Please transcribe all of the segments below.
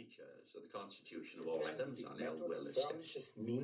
features of the constitution of all atoms are now well established. A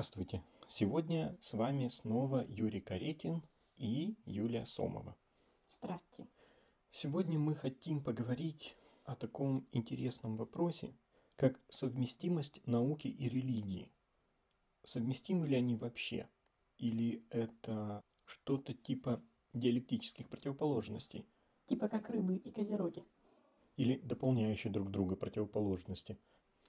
Здравствуйте! Сегодня с вами снова Юрий Каретин и Юлия Сомова. Здрасте. Сегодня мы хотим поговорить о таком интересном вопросе, как совместимость науки и религии. Совместимы ли они вообще? Или это что-то типа диалектических противоположностей? Типа как рыбы и козероги. Или дополняющие друг друга противоположности?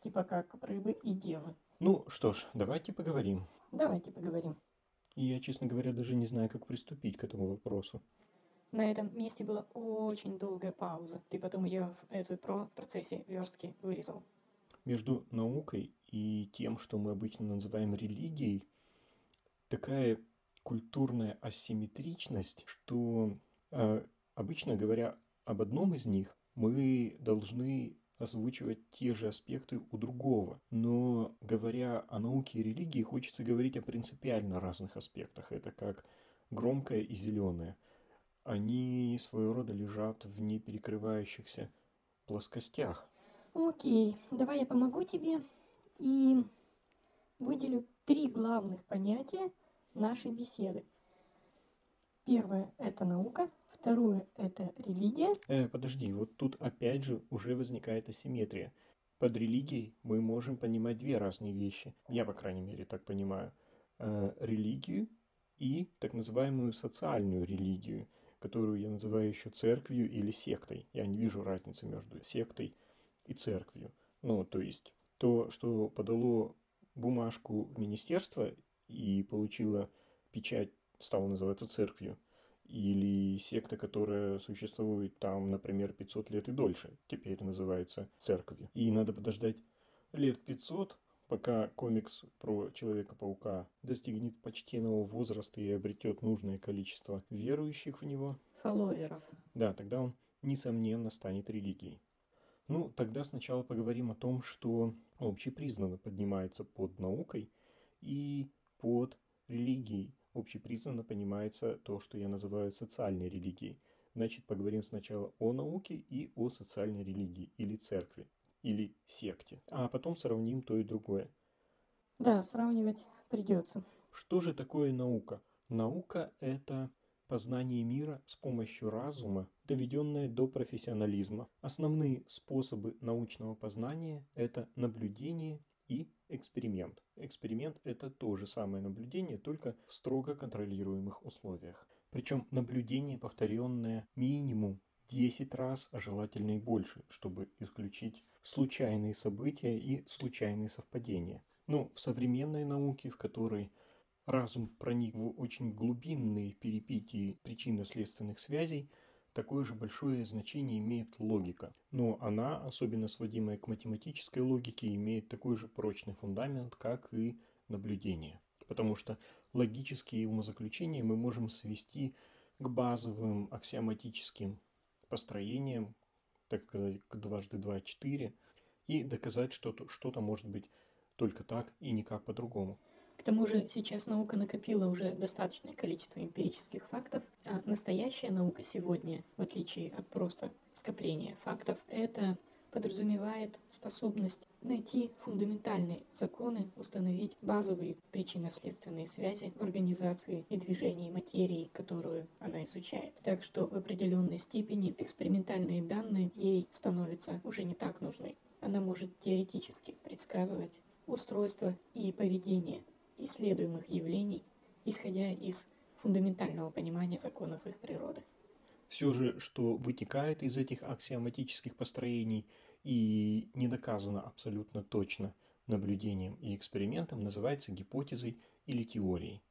Типа как рыбы и девы. Ну что ж, давайте поговорим. Давайте поговорим. И я, честно говоря, даже не знаю, как приступить к этому вопросу. На этом месте была очень долгая пауза. Ты потом ее в этот про процессе верстки вырезал. Между наукой и тем, что мы обычно называем религией, такая культурная асимметричность, что э, обычно говоря об одном из них, мы должны озвучивать те же аспекты у другого. Но говоря о науке и религии, хочется говорить о принципиально разных аспектах. Это как громкое и зеленое. Они своего рода лежат в неперекрывающихся плоскостях. Окей, давай я помогу тебе и выделю три главных понятия нашей беседы. Первое – это наука, второе – это религия, Э, подожди, вот тут опять же уже возникает асимметрия. Под религией мы можем понимать две разные вещи. Я, по крайней мере, так понимаю. Э, религию и так называемую социальную религию, которую я называю еще церковью или сектой. Я не вижу разницы между сектой и церковью. Ну, то есть то, что подало бумажку в министерство и получило печать, стало называться церковью. Или секта, которая существует там, например, 500 лет и дольше, теперь называется церковью. И надо подождать лет 500, пока комикс про Человека-паука достигнет почтенного возраста и обретет нужное количество верующих в него. фолловеров. Да, тогда он, несомненно, станет религией. Ну, тогда сначала поговорим о том, что общепризнанно поднимается под наукой и под религией. Общепризнанно понимается то, что я называю социальной религией. Значит, поговорим сначала о науке и о социальной религии, или церкви, или секте. А потом сравним то и другое. Да, сравнивать придется. Что же такое наука? Наука – это познание мира с помощью разума, доведенное до профессионализма. Основные способы научного познания – это наблюдение и эксперимент. Эксперимент – это то же самое наблюдение, только в строго контролируемых условиях. Причем наблюдение, повторенное минимум 10 раз, а желательно и больше, чтобы исключить случайные события и случайные совпадения. Ну, в современной науке, в которой разум проник в очень глубинные перипетии причинно-следственных связей, такое же большое значение имеет логика. Но она, особенно сводимая к математической логике, имеет такой же прочный фундамент, как и наблюдение. Потому что логические умозаключения мы можем свести к базовым аксиоматическим построениям, так сказать, к дважды два – четыре, и доказать, что то- что-то может быть только так и никак по-другому. К тому же сейчас наука накопила уже достаточное количество эмпирических фактов, а настоящая наука сегодня, в отличие от просто скопления фактов, это подразумевает способность найти фундаментальные законы, установить базовые причинно-следственные связи в организации и движении материи, которую она изучает. Так что в определенной степени экспериментальные данные ей становятся уже не так нужны. Она может теоретически предсказывать устройство и поведение исследуемых явлений, исходя из фундаментального понимания законов их природы. Все же, что вытекает из этих аксиоматических построений и не доказано абсолютно точно наблюдением и экспериментом, называется гипотезой или теорией.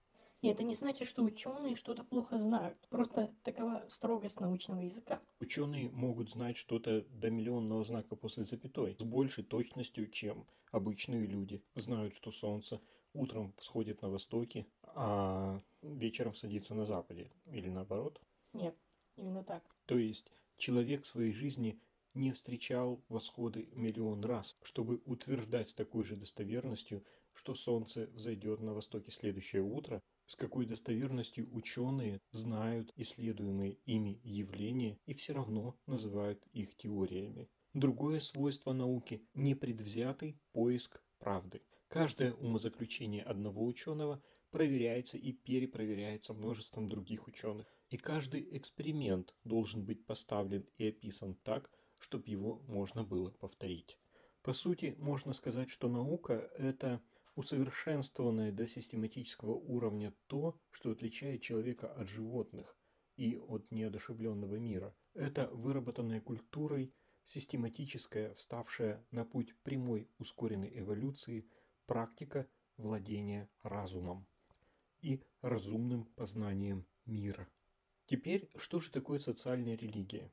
И это не значит, что ученые что-то плохо знают. Просто такова строгость научного языка. Ученые могут знать что-то до миллионного знака после запятой с большей точностью, чем обычные люди. Знают, что Солнце утром всходит на востоке, а вечером садится на западе. Или наоборот. Нет, именно так. То есть человек в своей жизни не встречал восходы миллион раз, чтобы утверждать с такой же достоверностью, что Солнце взойдет на востоке следующее утро, с какой достоверностью ученые знают исследуемые ими явления и все равно называют их теориями. Другое свойство науки – непредвзятый поиск правды. Каждое умозаключение одного ученого проверяется и перепроверяется множеством других ученых. И каждый эксперимент должен быть поставлен и описан так, чтобы его можно было повторить. По сути, можно сказать, что наука – это усовершенствованное до систематического уровня то, что отличает человека от животных и от неодушевленного мира. Это выработанная культурой, систематическая, вставшая на путь прямой ускоренной эволюции, практика владения разумом и разумным познанием мира. Теперь, что же такое социальная религия?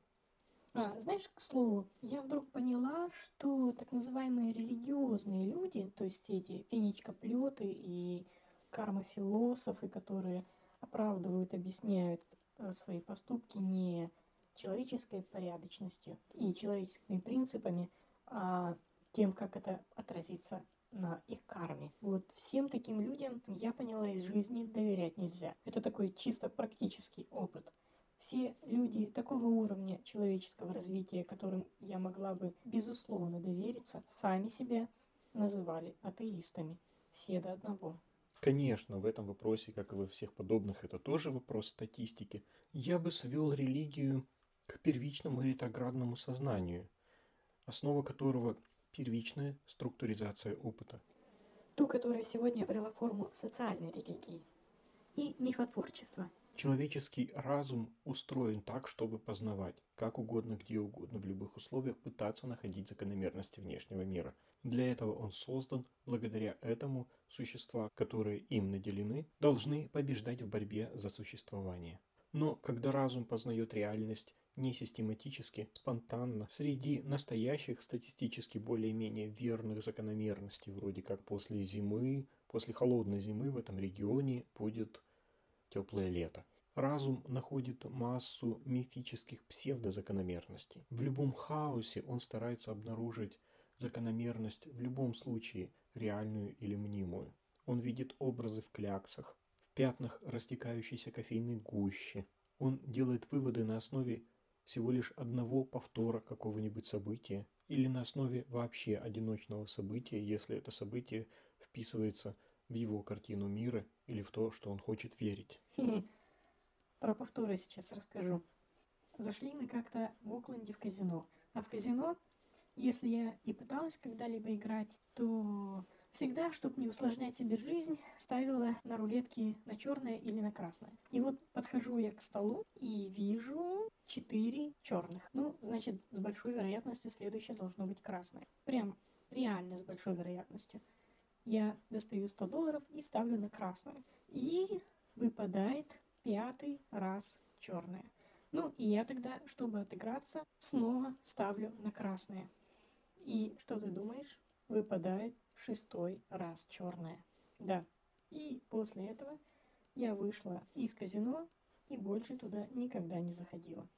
А, знаешь, к слову, я вдруг поняла, что так называемые религиозные люди, то есть эти финичкоплеты и кармофилософы, которые оправдывают, объясняют э, свои поступки не человеческой порядочностью и человеческими принципами, а тем, как это отразится на их карме. Вот всем таким людям, я поняла, из жизни доверять нельзя. Это такой чисто практический опыт все люди такого уровня человеческого развития, которым я могла бы безусловно довериться, сами себя называли атеистами. Все до одного. Конечно, в этом вопросе, как и во всех подобных, это тоже вопрос статистики. Я бы свел религию к первичному ретроградному сознанию, основа которого первичная структуризация опыта. Ту, которая сегодня обрела форму социальной религии и мифотворчества – Человеческий разум устроен так, чтобы познавать, как угодно, где угодно, в любых условиях пытаться находить закономерности внешнего мира. Для этого он создан, благодаря этому существа, которые им наделены, должны побеждать в борьбе за существование. Но когда разум познает реальность не систематически, спонтанно, среди настоящих статистически более-менее верных закономерностей, вроде как после зимы, после холодной зимы в этом регионе будет теплое лето. Разум находит массу мифических псевдозакономерностей. В любом хаосе он старается обнаружить закономерность в любом случае, реальную или мнимую. Он видит образы в кляксах, в пятнах растекающейся кофейной гущи. Он делает выводы на основе всего лишь одного повтора какого-нибудь события или на основе вообще одиночного события, если это событие вписывается в его картину мира или в то, что он хочет верить. Про повторы сейчас расскажу. Зашли мы как-то в Окленде в казино. А в казино, если я и пыталась когда-либо играть, то всегда, чтобы не усложнять себе жизнь, ставила на рулетки на черное или на красное. И вот подхожу я к столу и вижу четыре черных. Ну, значит, с большой вероятностью следующее должно быть красное. Прям реально с большой вероятностью я достаю 100 долларов и ставлю на красное. И выпадает пятый раз черное. Ну, и я тогда, чтобы отыграться, снова ставлю на красное. И что ты думаешь? Выпадает шестой раз черное. Да. И после этого я вышла из казино и больше туда никогда не заходила.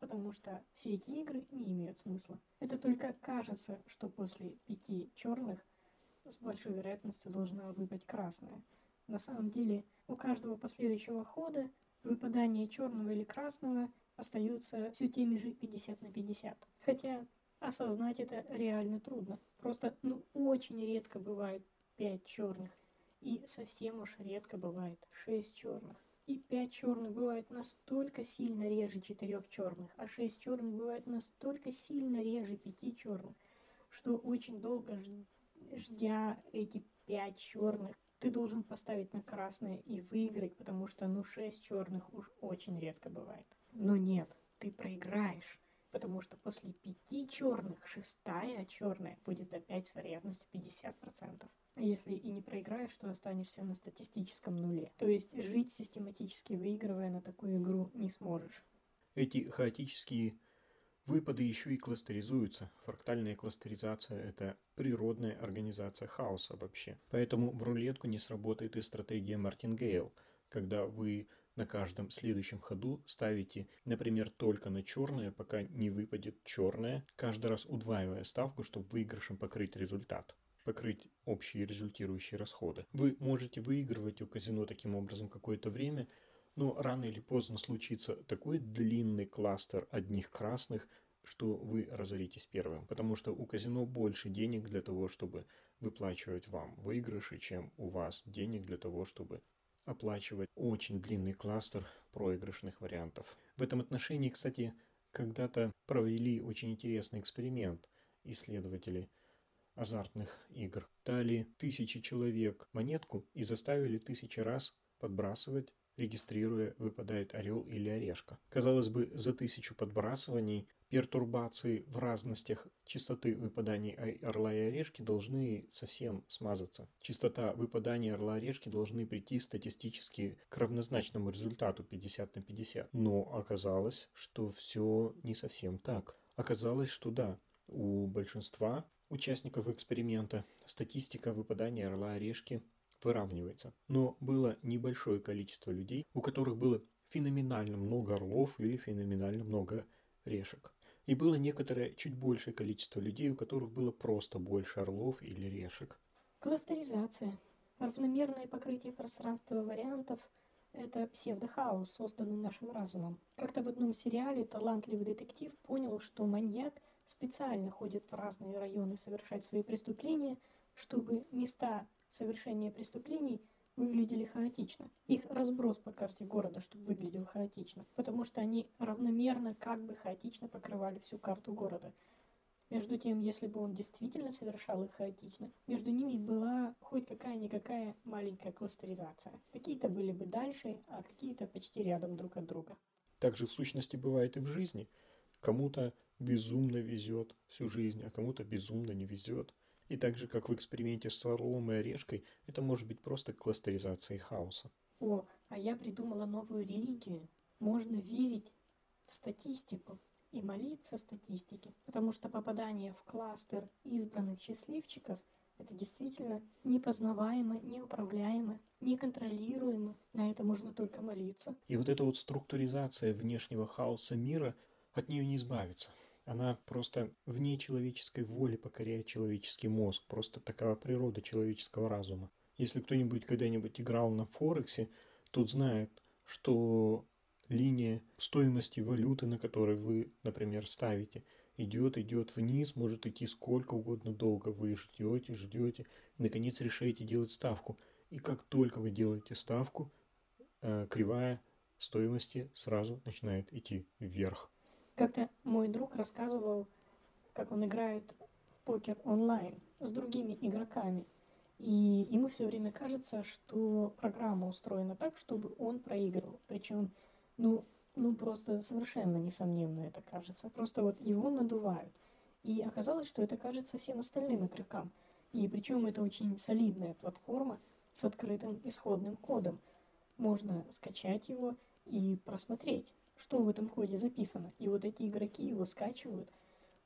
Потому что все эти игры не имеют смысла. Это только кажется, что после пяти черных с большой вероятностью должна выпасть красная. На самом деле у каждого последующего хода выпадание черного или красного остаются все теми же 50 на 50. Хотя осознать это реально трудно. Просто ну очень редко бывает 5 черных. И совсем уж редко бывает 6 черных. И 5 черных бывает настолько сильно реже 4 черных, а 6 черных бывает настолько сильно реже 5 черных, что очень долго ждя эти пять черных, ты должен поставить на красное и выиграть, потому что ну шесть черных уж очень редко бывает. Но нет, ты проиграешь. Потому что после пяти черных шестая черная будет опять с вероятностью 50%. А если и не проиграешь, то останешься на статистическом нуле. То есть жить систематически выигрывая на такую игру не сможешь. Эти хаотические выпады еще и кластеризуются. Фрактальная кластеризация – это природная организация хаоса вообще. Поэтому в рулетку не сработает и стратегия Мартингейл, когда вы на каждом следующем ходу ставите, например, только на черное, пока не выпадет черное, каждый раз удваивая ставку, чтобы выигрышем покрыть результат покрыть общие результирующие расходы. Вы можете выигрывать у казино таким образом какое-то время, но рано или поздно случится такой длинный кластер одних красных, что вы разоритесь первым, потому что у казино больше денег для того, чтобы выплачивать вам выигрыши, чем у вас денег для того, чтобы оплачивать очень длинный кластер проигрышных вариантов. В этом отношении, кстати, когда-то провели очень интересный эксперимент исследователи азартных игр. Дали тысячи человек монетку и заставили тысячи раз подбрасывать регистрируя, выпадает орел или орешка. Казалось бы, за тысячу подбрасываний пертурбации в разностях частоты выпаданий орла и орешки должны совсем смазаться. Частота выпадания орла и орешки должны прийти статистически к равнозначному результату 50 на 50. Но оказалось, что все не совсем так. Оказалось, что да, у большинства участников эксперимента статистика выпадания орла и орешки выравнивается. Но было небольшое количество людей, у которых было феноменально много орлов или феноменально много решек. И было некоторое чуть большее количество людей, у которых было просто больше орлов или решек. Кластеризация. Равномерное покрытие пространства вариантов – это псевдохаос, созданный нашим разумом. Как-то в одном сериале талантливый детектив понял, что маньяк специально ходит в разные районы совершать свои преступления, чтобы места совершения преступлений выглядели хаотично. Их разброс по карте города, чтобы выглядел хаотично, потому что они равномерно, как бы хаотично покрывали всю карту города. Между тем, если бы он действительно совершал их хаотично, между ними была хоть какая-никакая маленькая кластеризация. Какие-то были бы дальше, а какие-то почти рядом друг от друга. Так же в сущности бывает и в жизни. Кому-то безумно везет всю жизнь, а кому-то безумно не везет. И так же, как в эксперименте с орлом и орешкой, это может быть просто кластеризацией хаоса. О, а я придумала новую религию. Можно верить в статистику и молиться статистике, потому что попадание в кластер избранных счастливчиков – это действительно непознаваемо, неуправляемо, неконтролируемо. На это можно только молиться. И вот эта вот структуризация внешнего хаоса мира, от нее не избавиться. Она просто вне человеческой воли покоряет человеческий мозг. Просто такова природа человеческого разума. Если кто-нибудь когда-нибудь играл на Форексе, тот знает, что линия стоимости валюты, на которой вы, например, ставите, идет, идет вниз, может идти сколько угодно долго. Вы ждете, ждете, наконец решаете делать ставку. И как только вы делаете ставку, э, кривая стоимости сразу начинает идти вверх. Как-то мой друг рассказывал, как он играет в покер онлайн с другими игроками. И ему все время кажется, что программа устроена так, чтобы он проигрывал. Причем, ну, ну просто совершенно несомненно это кажется. Просто вот его надувают. И оказалось, что это кажется всем остальным игрокам. И причем это очень солидная платформа с открытым исходным кодом. Можно скачать его и просмотреть что в этом коде записано. И вот эти игроки его скачивают,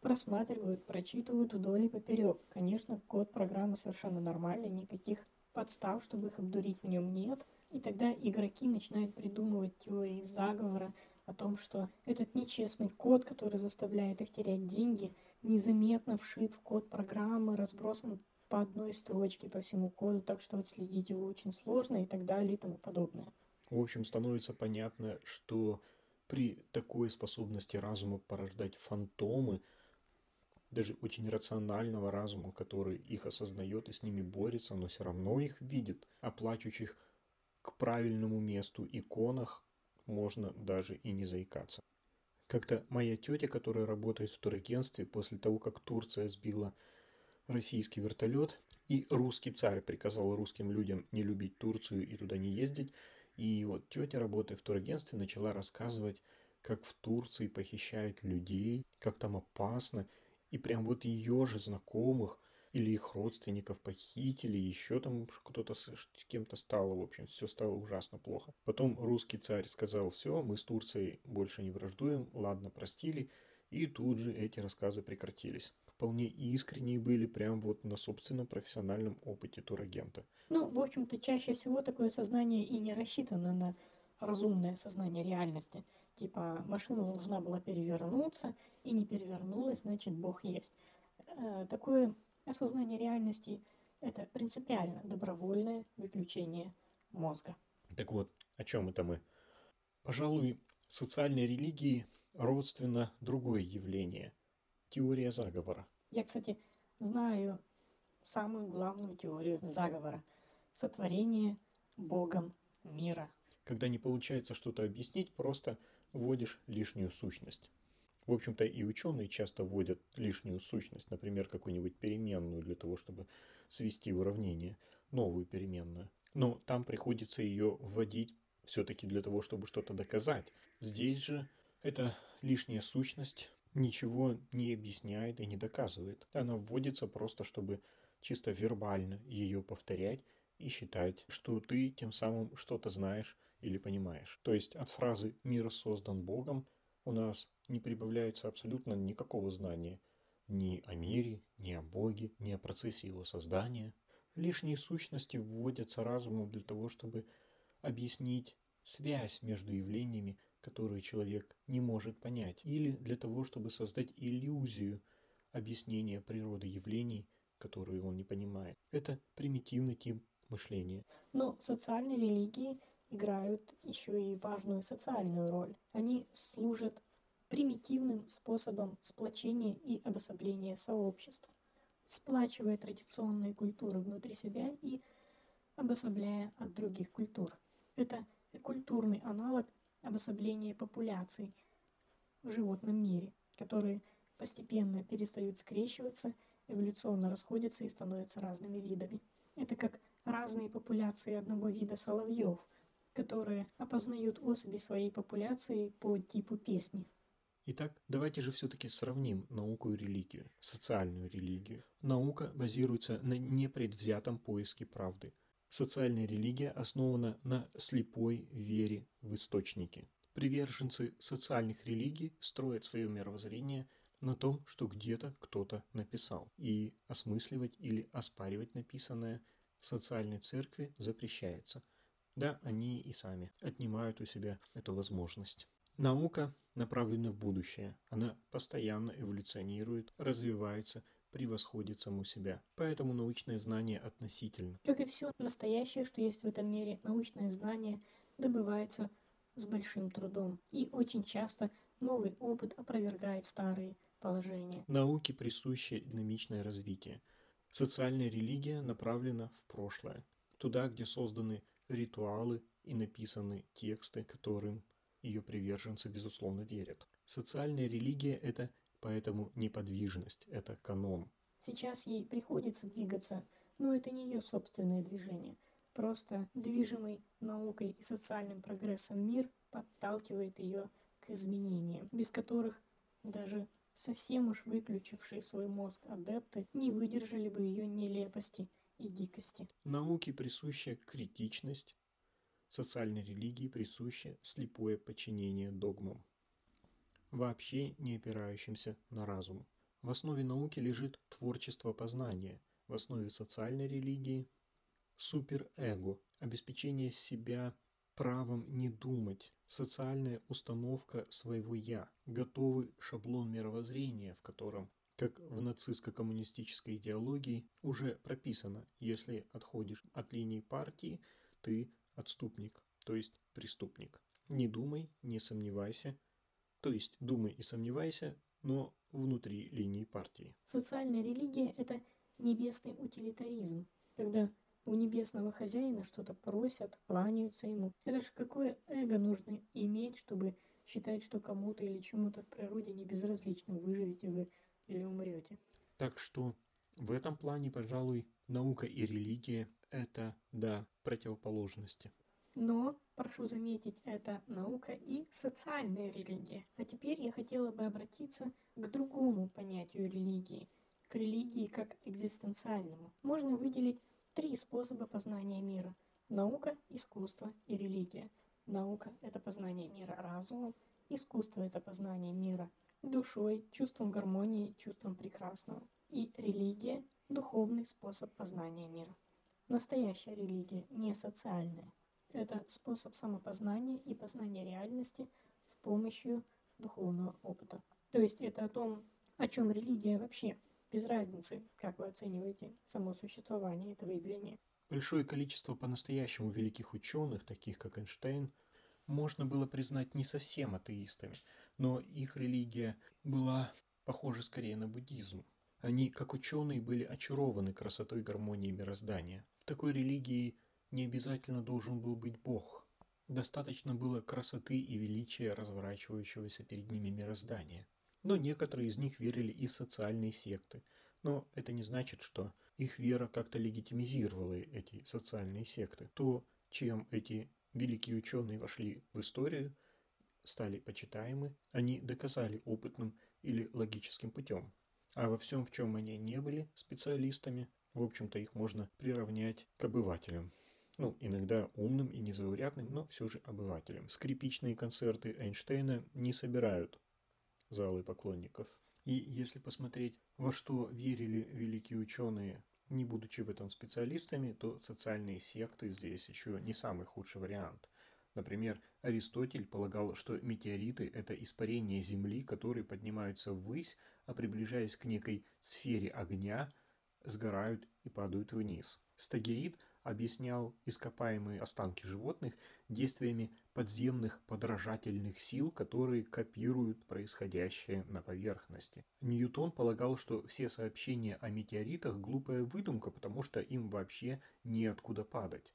просматривают, прочитывают вдоль и поперек. Конечно, код программы совершенно нормальный, никаких подстав, чтобы их обдурить в нем нет. И тогда игроки начинают придумывать теории заговора о том, что этот нечестный код, который заставляет их терять деньги, незаметно вшит в код программы, разбросан по одной строчке по всему коду, так что отследить его очень сложно и так далее и тому подобное. В общем, становится понятно, что при такой способности разума порождать фантомы, даже очень рационального разума, который их осознает и с ними борется, но все равно их видит, а плачущих к правильному месту иконах можно даже и не заикаться. Как-то моя тетя, которая работает в турагентстве, после того, как Турция сбила российский вертолет, и русский царь приказал русским людям не любить Турцию и туда не ездить, и вот тетя, работая в турагентстве, начала рассказывать, как в Турции похищают людей, как там опасно, и прям вот ее же знакомых или их родственников похитили, еще там кто-то с кем-то стало, в общем, все стало ужасно плохо. Потом русский царь сказал, все, мы с Турцией больше не враждуем, ладно, простили, и тут же эти рассказы прекратились. Вполне искренние были прям вот на собственном профессиональном опыте турагента. Ну, в общем-то, чаще всего такое сознание и не рассчитано на разумное сознание реальности. Типа, машина должна была перевернуться, и не перевернулась, значит, Бог есть. Э, такое осознание реальности – это принципиально добровольное выключение мозга. Так вот, о чем это мы? Пожалуй, социальной религии родственно другое явление – теория заговора. Я, кстати, знаю самую главную теорию заговора – сотворение Богом мира. Когда не получается что-то объяснить, просто вводишь лишнюю сущность. В общем-то, и ученые часто вводят лишнюю сущность, например, какую-нибудь переменную для того, чтобы свести уравнение, новую переменную. Но там приходится ее вводить все-таки для того, чтобы что-то доказать. Здесь же эта лишняя сущность ничего не объясняет и не доказывает. Она вводится просто, чтобы чисто вербально ее повторять и считать, что ты тем самым что-то знаешь или понимаешь. То есть от фразы «мир создан Богом» у нас не прибавляется абсолютно никакого знания ни о мире, ни о Боге, ни о процессе его создания. Лишние сущности вводятся разумом для того, чтобы объяснить связь между явлениями, которые человек не может понять, или для того, чтобы создать иллюзию объяснения природы явлений, которые он не понимает. Это примитивный тип мышления. Но социальные религии играют еще и важную социальную роль. Они служат примитивным способом сплочения и обособления сообществ, сплачивая традиционные культуры внутри себя и обособляя от других культур. Это культурный аналог обособления популяций в животном мире, которые постепенно перестают скрещиваться, эволюционно расходятся и становятся разными видами. Это как разные популяции одного вида соловьев – которые опознают особи своей популяции по типу песни. Итак, давайте же все-таки сравним науку и религию, социальную религию. Наука базируется на непредвзятом поиске правды. Социальная религия основана на слепой вере в источники. Приверженцы социальных религий строят свое мировоззрение на том, что где-то кто-то написал, и осмысливать или оспаривать написанное в социальной церкви запрещается – да, они и сами отнимают у себя эту возможность. Наука направлена в будущее. Она постоянно эволюционирует, развивается, превосходит саму себя. Поэтому научное знание относительно. Как и все настоящее, что есть в этом мире, научное знание добывается с большим трудом. И очень часто новый опыт опровергает старые положения. Науке присуще динамичное развитие. Социальная религия направлена в прошлое. Туда, где созданы ритуалы и написаны тексты, которым ее приверженцы, безусловно, верят. Социальная религия – это поэтому неподвижность, это канон. Сейчас ей приходится двигаться, но это не ее собственное движение. Просто движимый наукой и социальным прогрессом мир подталкивает ее к изменениям, без которых даже совсем уж выключившие свой мозг адепты не выдержали бы ее нелепости и дикости. Науке присуща критичность, социальной религии присуще слепое подчинение догмам, вообще не опирающимся на разум. В основе науки лежит творчество познания, в основе социальной религии – суперэго, обеспечение себя правом не думать, социальная установка своего «я», готовый шаблон мировоззрения, в котором как в нацистско-коммунистической идеологии уже прописано, если отходишь от линии партии, ты отступник, то есть преступник. Не думай, не сомневайся, то есть думай и сомневайся, но внутри линии партии. Социальная религия – это небесный утилитаризм, когда у небесного хозяина что-то просят, кланяются ему. Это же какое эго нужно иметь, чтобы считать, что кому-то или чему-то в природе не безразлично, выживете вы или умрете. Так что в этом плане, пожалуй, наука и религия – это, да, противоположности. Но, прошу заметить, это наука и социальная религия. А теперь я хотела бы обратиться к другому понятию религии, к религии как экзистенциальному. Можно выделить три способа познания мира – наука, искусство и религия. Наука – это познание мира разумом, искусство – это познание мира душой, чувством гармонии, чувством прекрасного. И религия – духовный способ познания мира. Настоящая религия не социальная. Это способ самопознания и познания реальности с помощью духовного опыта. То есть это о том, о чем религия вообще, без разницы, как вы оцениваете само существование этого явления. Большое количество по-настоящему великих ученых, таких как Эйнштейн, можно было признать не совсем атеистами, но их религия была похожа скорее на буддизм. Они, как ученые, были очарованы красотой гармонии мироздания. В такой религии не обязательно должен был быть Бог. Достаточно было красоты и величия разворачивающегося перед ними мироздания. Но некоторые из них верили и в социальные секты. Но это не значит, что их вера как-то легитимизировала эти социальные секты. То, чем эти великие ученые вошли в историю, стали почитаемы, они доказали опытным или логическим путем. А во всем, в чем они не были специалистами, в общем-то их можно приравнять к обывателям. Ну, иногда умным и незаурядным, но все же обывателям. Скрипичные концерты Эйнштейна не собирают залы поклонников. И если посмотреть, во что верили великие ученые, не будучи в этом специалистами, то социальные секты здесь еще не самый худший вариант. Например, Аристотель полагал, что метеориты – это испарения Земли, которые поднимаются ввысь, а приближаясь к некой сфере огня, сгорают и падают вниз. Стагерит объяснял ископаемые останки животных действиями подземных подражательных сил, которые копируют происходящее на поверхности. Ньютон полагал, что все сообщения о метеоритах – глупая выдумка, потому что им вообще неоткуда падать.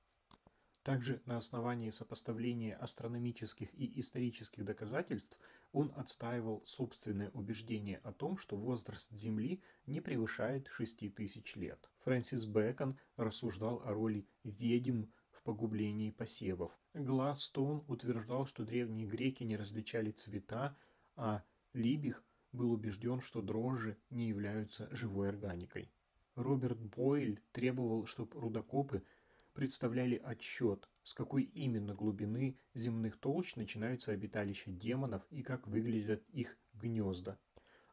Также на основании сопоставления астрономических и исторических доказательств он отстаивал собственное убеждение о том, что возраст Земли не превышает 6000 лет. Фрэнсис Бэкон рассуждал о роли ведьм в погублении посевов. Гладстон утверждал, что древние греки не различали цвета, а Либих был убежден, что дрожжи не являются живой органикой. Роберт Бойль требовал, чтобы рудокопы представляли отчет, с какой именно глубины земных толщ начинаются обиталища демонов и как выглядят их гнезда.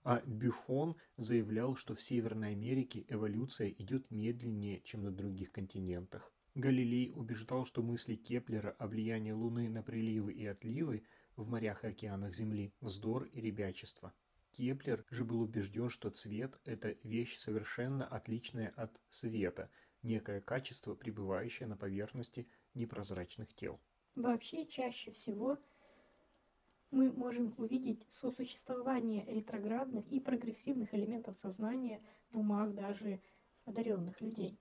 А Бюфон заявлял, что в Северной Америке эволюция идет медленнее, чем на других континентах. Галилей убеждал, что мысли Кеплера о влиянии Луны на приливы и отливы в морях и океанах Земли – вздор и ребячество. Кеплер же был убежден, что цвет – это вещь совершенно отличная от света – некое качество, пребывающее на поверхности непрозрачных тел. Вообще, чаще всего мы можем увидеть сосуществование ретроградных и прогрессивных элементов сознания в умах даже одаренных людей.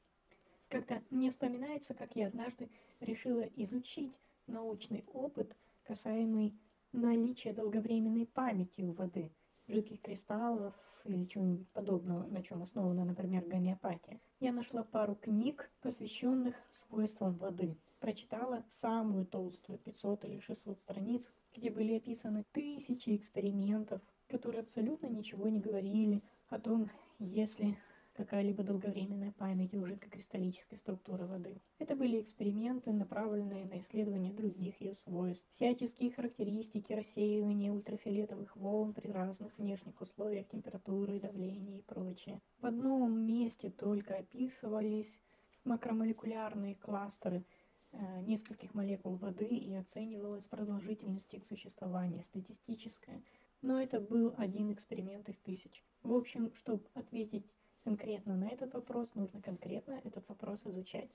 Как-то мне вспоминается, как я однажды решила изучить научный опыт, касаемый наличия долговременной памяти у воды – жидких кристаллов или чего-нибудь подобного, на чем основана, например, гомеопатия. Я нашла пару книг, посвященных свойствам воды. Прочитала самую толстую, 500 или 600 страниц, где были описаны тысячи экспериментов, которые абсолютно ничего не говорили о том, если какая-либо долговременная память у жидкокристаллической структуры воды. Это были эксперименты, направленные на исследование других ее свойств, всяческие характеристики рассеивания ультрафиолетовых волн при разных внешних условиях температуры, давления и прочее. В одном месте только описывались макромолекулярные кластеры э, нескольких молекул воды и оценивалась продолжительность их существования, статистическая. Но это был один эксперимент из тысяч. В общем, чтобы ответить конкретно на этот вопрос, нужно конкретно этот вопрос изучать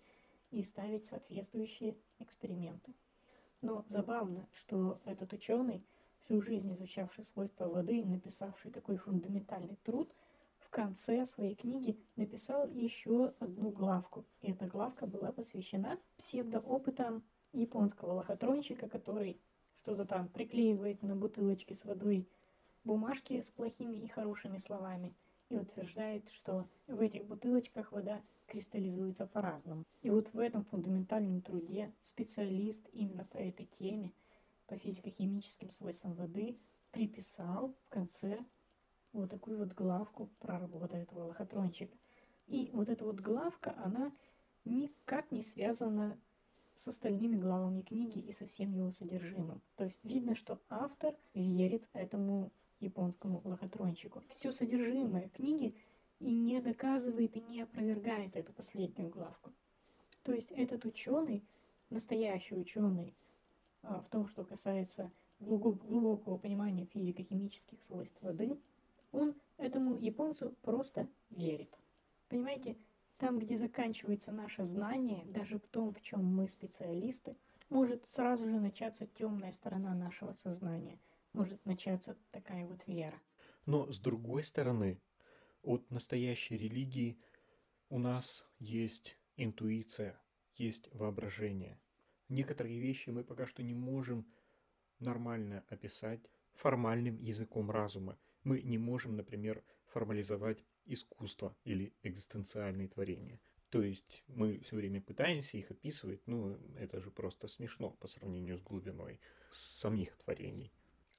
и ставить соответствующие эксперименты. Но забавно, что этот ученый, всю жизнь изучавший свойства воды и написавший такой фундаментальный труд, в конце своей книги написал еще одну главку. И эта главка была посвящена псевдоопытам японского лохотронщика, который что-то там приклеивает на бутылочки с водой бумажки с плохими и хорошими словами – и утверждает, что в этих бутылочках вода кристаллизуется по-разному. И вот в этом фундаментальном труде специалист именно по этой теме, по физико-химическим свойствам воды, приписал в конце вот такую вот главку про работу этого лохотрончика. И вот эта вот главка, она никак не связана с остальными главами книги и со всем его содержимым. То есть видно, что автор верит этому японскому лохотрончику. Все содержимое книги и не доказывает и не опровергает эту последнюю главку. То есть этот ученый, настоящий ученый, а, в том, что касается глубокого понимания физико-химических свойств воды, он этому японцу просто верит. Понимаете, там, где заканчивается наше знание, даже в том, в чем мы специалисты, может сразу же начаться темная сторона нашего сознания. Может начаться такая вот вера. Но с другой стороны, от настоящей религии у нас есть интуиция, есть воображение. Некоторые вещи мы пока что не можем нормально описать формальным языком разума. Мы не можем, например, формализовать искусство или экзистенциальные творения. То есть мы все время пытаемся их описывать, ну это же просто смешно по сравнению с глубиной самих творений.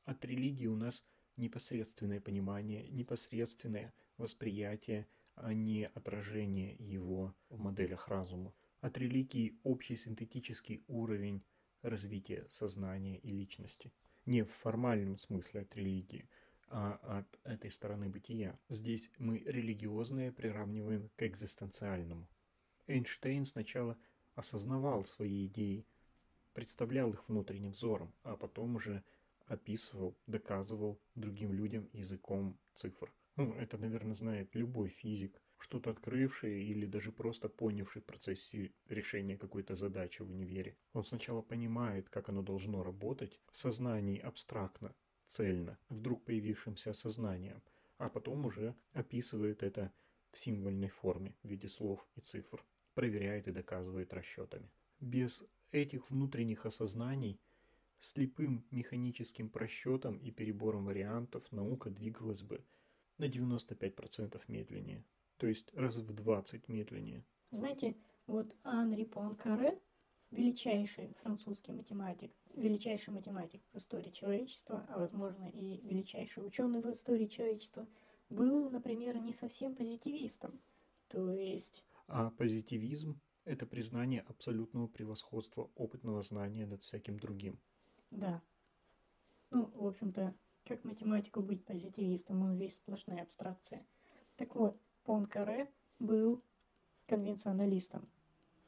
От религии у нас непосредственное понимание, непосредственное восприятие, а не отражение его в моделях разума. От религии общий синтетический уровень развития сознания и личности. Не в формальном смысле от религии, а от этой стороны бытия. Здесь мы религиозное приравниваем к экзистенциальному. Эйнштейн сначала осознавал свои идеи, представлял их внутренним взором, а потом уже описывал, доказывал другим людям языком цифр. Ну, это, наверное, знает любой физик, что-то открывший или даже просто понявший в процессе решения какой-то задачи в универе. Он сначала понимает, как оно должно работать в сознании абстрактно, цельно, вдруг появившимся осознанием, а потом уже описывает это в символьной форме в виде слов и цифр, проверяет и доказывает расчетами. Без этих внутренних осознаний, слепым механическим просчетом и перебором вариантов наука двигалась бы на 95% медленнее, то есть раз в 20 медленнее. Знаете, вот Анри Пуанкаре, величайший французский математик, величайший математик в истории человечества, а возможно и величайший ученый в истории человечества, был, например, не совсем позитивистом. То есть... А позитивизм – это признание абсолютного превосходства опытного знания над всяким другим. Да. Ну, в общем-то, как математику быть позитивистом, он весь сплошная абстракция. Так вот, Понкаре был конвенционалистом.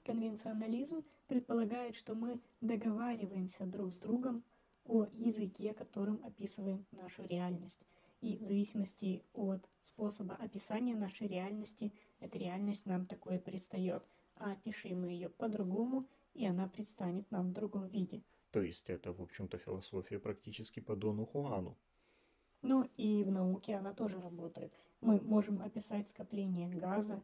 Конвенционализм предполагает, что мы договариваемся друг с другом о языке, которым описываем нашу реальность. И в зависимости от способа описания нашей реальности, эта реальность нам такое предстает. А опишем мы ее по-другому, и она предстанет нам в другом виде. То есть это, в общем-то, философия практически по Дону Хуану. Ну и в науке она тоже работает. Мы можем описать скопление газа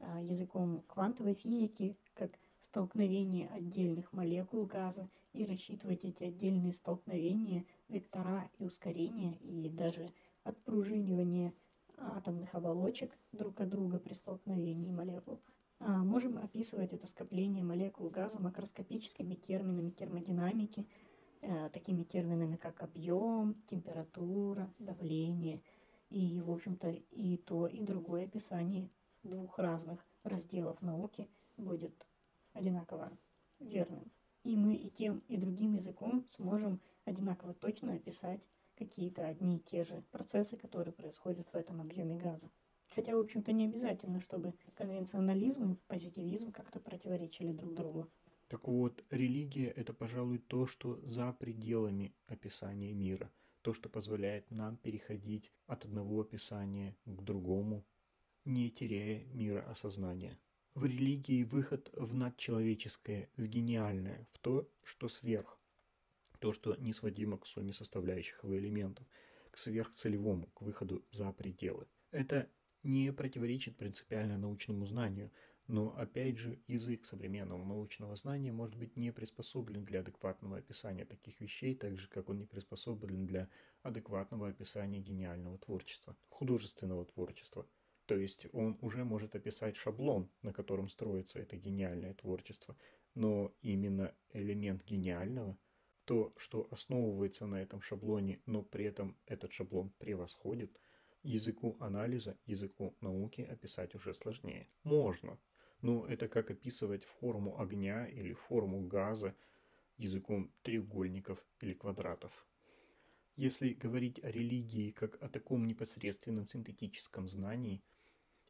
а, языком квантовой физики, как столкновение отдельных молекул газа и рассчитывать эти отдельные столкновения, вектора и ускорения, и даже отпружинивание атомных оболочек друг от друга при столкновении молекул. А можем описывать это скопление молекул газа макроскопическими терминами термодинамики, э, такими терминами, как объем, температура, давление. И, в общем-то, и то, и другое описание двух разных разделов науки будет одинаково верным. И мы и тем, и другим языком сможем одинаково точно описать какие-то одни и те же процессы, которые происходят в этом объеме газа. Хотя, в общем-то, не обязательно, чтобы конвенционализм и позитивизм как-то противоречили друг другу. Так вот, религия – это, пожалуй, то, что за пределами описания мира, то, что позволяет нам переходить от одного описания к другому, не теряя мира осознания. В религии выход в надчеловеческое, в гениальное, в то, что сверх, то, что не сводимо к сумме составляющих его элементов, к сверхцелевому, к выходу за пределы. Это не противоречит принципиально научному знанию, но опять же язык современного научного знания может быть не приспособлен для адекватного описания таких вещей, так же как он не приспособлен для адекватного описания гениального творчества, художественного творчества, То есть он уже может описать шаблон, на котором строится это гениальное творчество. Но именно элемент гениального, то, что основывается на этом шаблоне, но при этом этот шаблон превосходит, языку анализа, языку науки описать уже сложнее. Можно, но это как описывать форму огня или форму газа языком треугольников или квадратов. Если говорить о религии как о таком непосредственном синтетическом знании –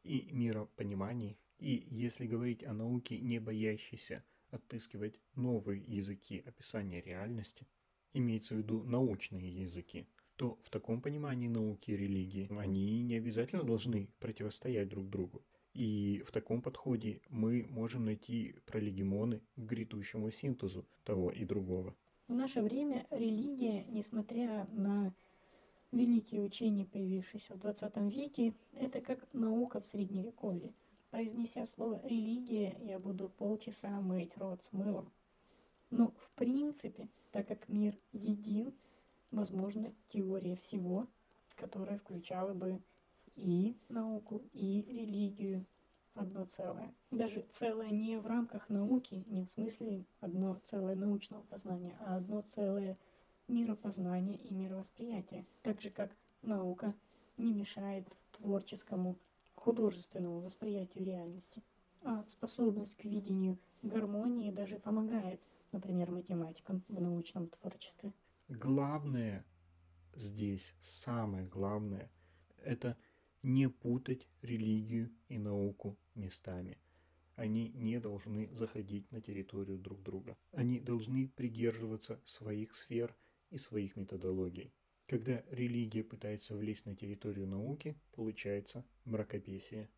и миропонимании, и если говорить о науке, не боящейся отыскивать новые языки описания реальности, имеется в виду научные языки, то в таком понимании науки и религии они не обязательно должны противостоять друг другу. И в таком подходе мы можем найти пролегимоны к грядущему синтезу того и другого. В наше время религия, несмотря на Великие учения, появившиеся в 20 веке, это как наука в средневековье. Произнеся слово «религия», я буду полчаса мыть рот с мылом. Но в принципе, так как мир един, возможно теория всего, которая включала бы и науку, и религию в одно целое. Даже целое не в рамках науки, не в смысле одно целое научного познания, а одно целое – миропознания и мировосприятия, так же как наука не мешает творческому, художественному восприятию реальности, а способность к видению гармонии даже помогает, например, математикам в научном творчестве. Главное здесь, самое главное, это не путать религию и науку местами. Они не должны заходить на территорию друг друга. Они должны придерживаться своих сфер – и своих методологий. Когда религия пытается влезть на территорию науки, получается мракопесие.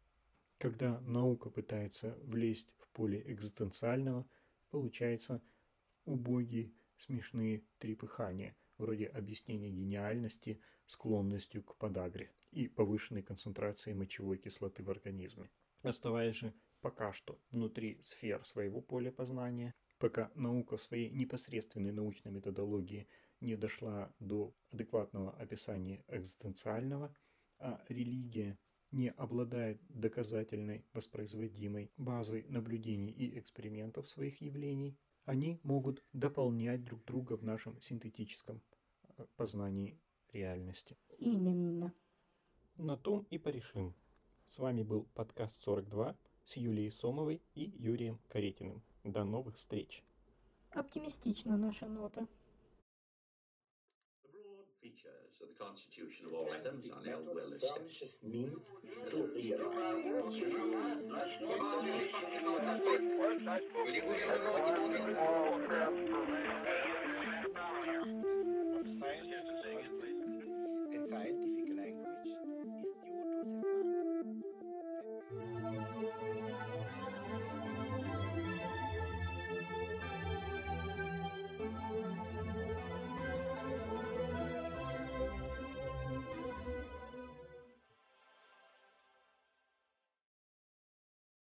Когда наука пытается влезть в поле экзистенциального, получается убогие, смешные трепыхания, вроде объяснения гениальности склонностью к подагре и повышенной концентрации мочевой кислоты в организме. Оставаясь же пока что внутри сфер своего поля познания, пока наука в своей непосредственной научной методологии не дошла до адекватного описания экзистенциального, а религия не обладает доказательной воспроизводимой базой наблюдений и экспериментов своих явлений, они могут дополнять друг друга в нашем синтетическом э, познании реальности. Именно. На том и порешим. С вами был подкаст 42 с Юлией Сомовой и Юрием Каретиным. До новых встреч. Оптимистична наша нота. Constitution of all atoms are now well established. Will you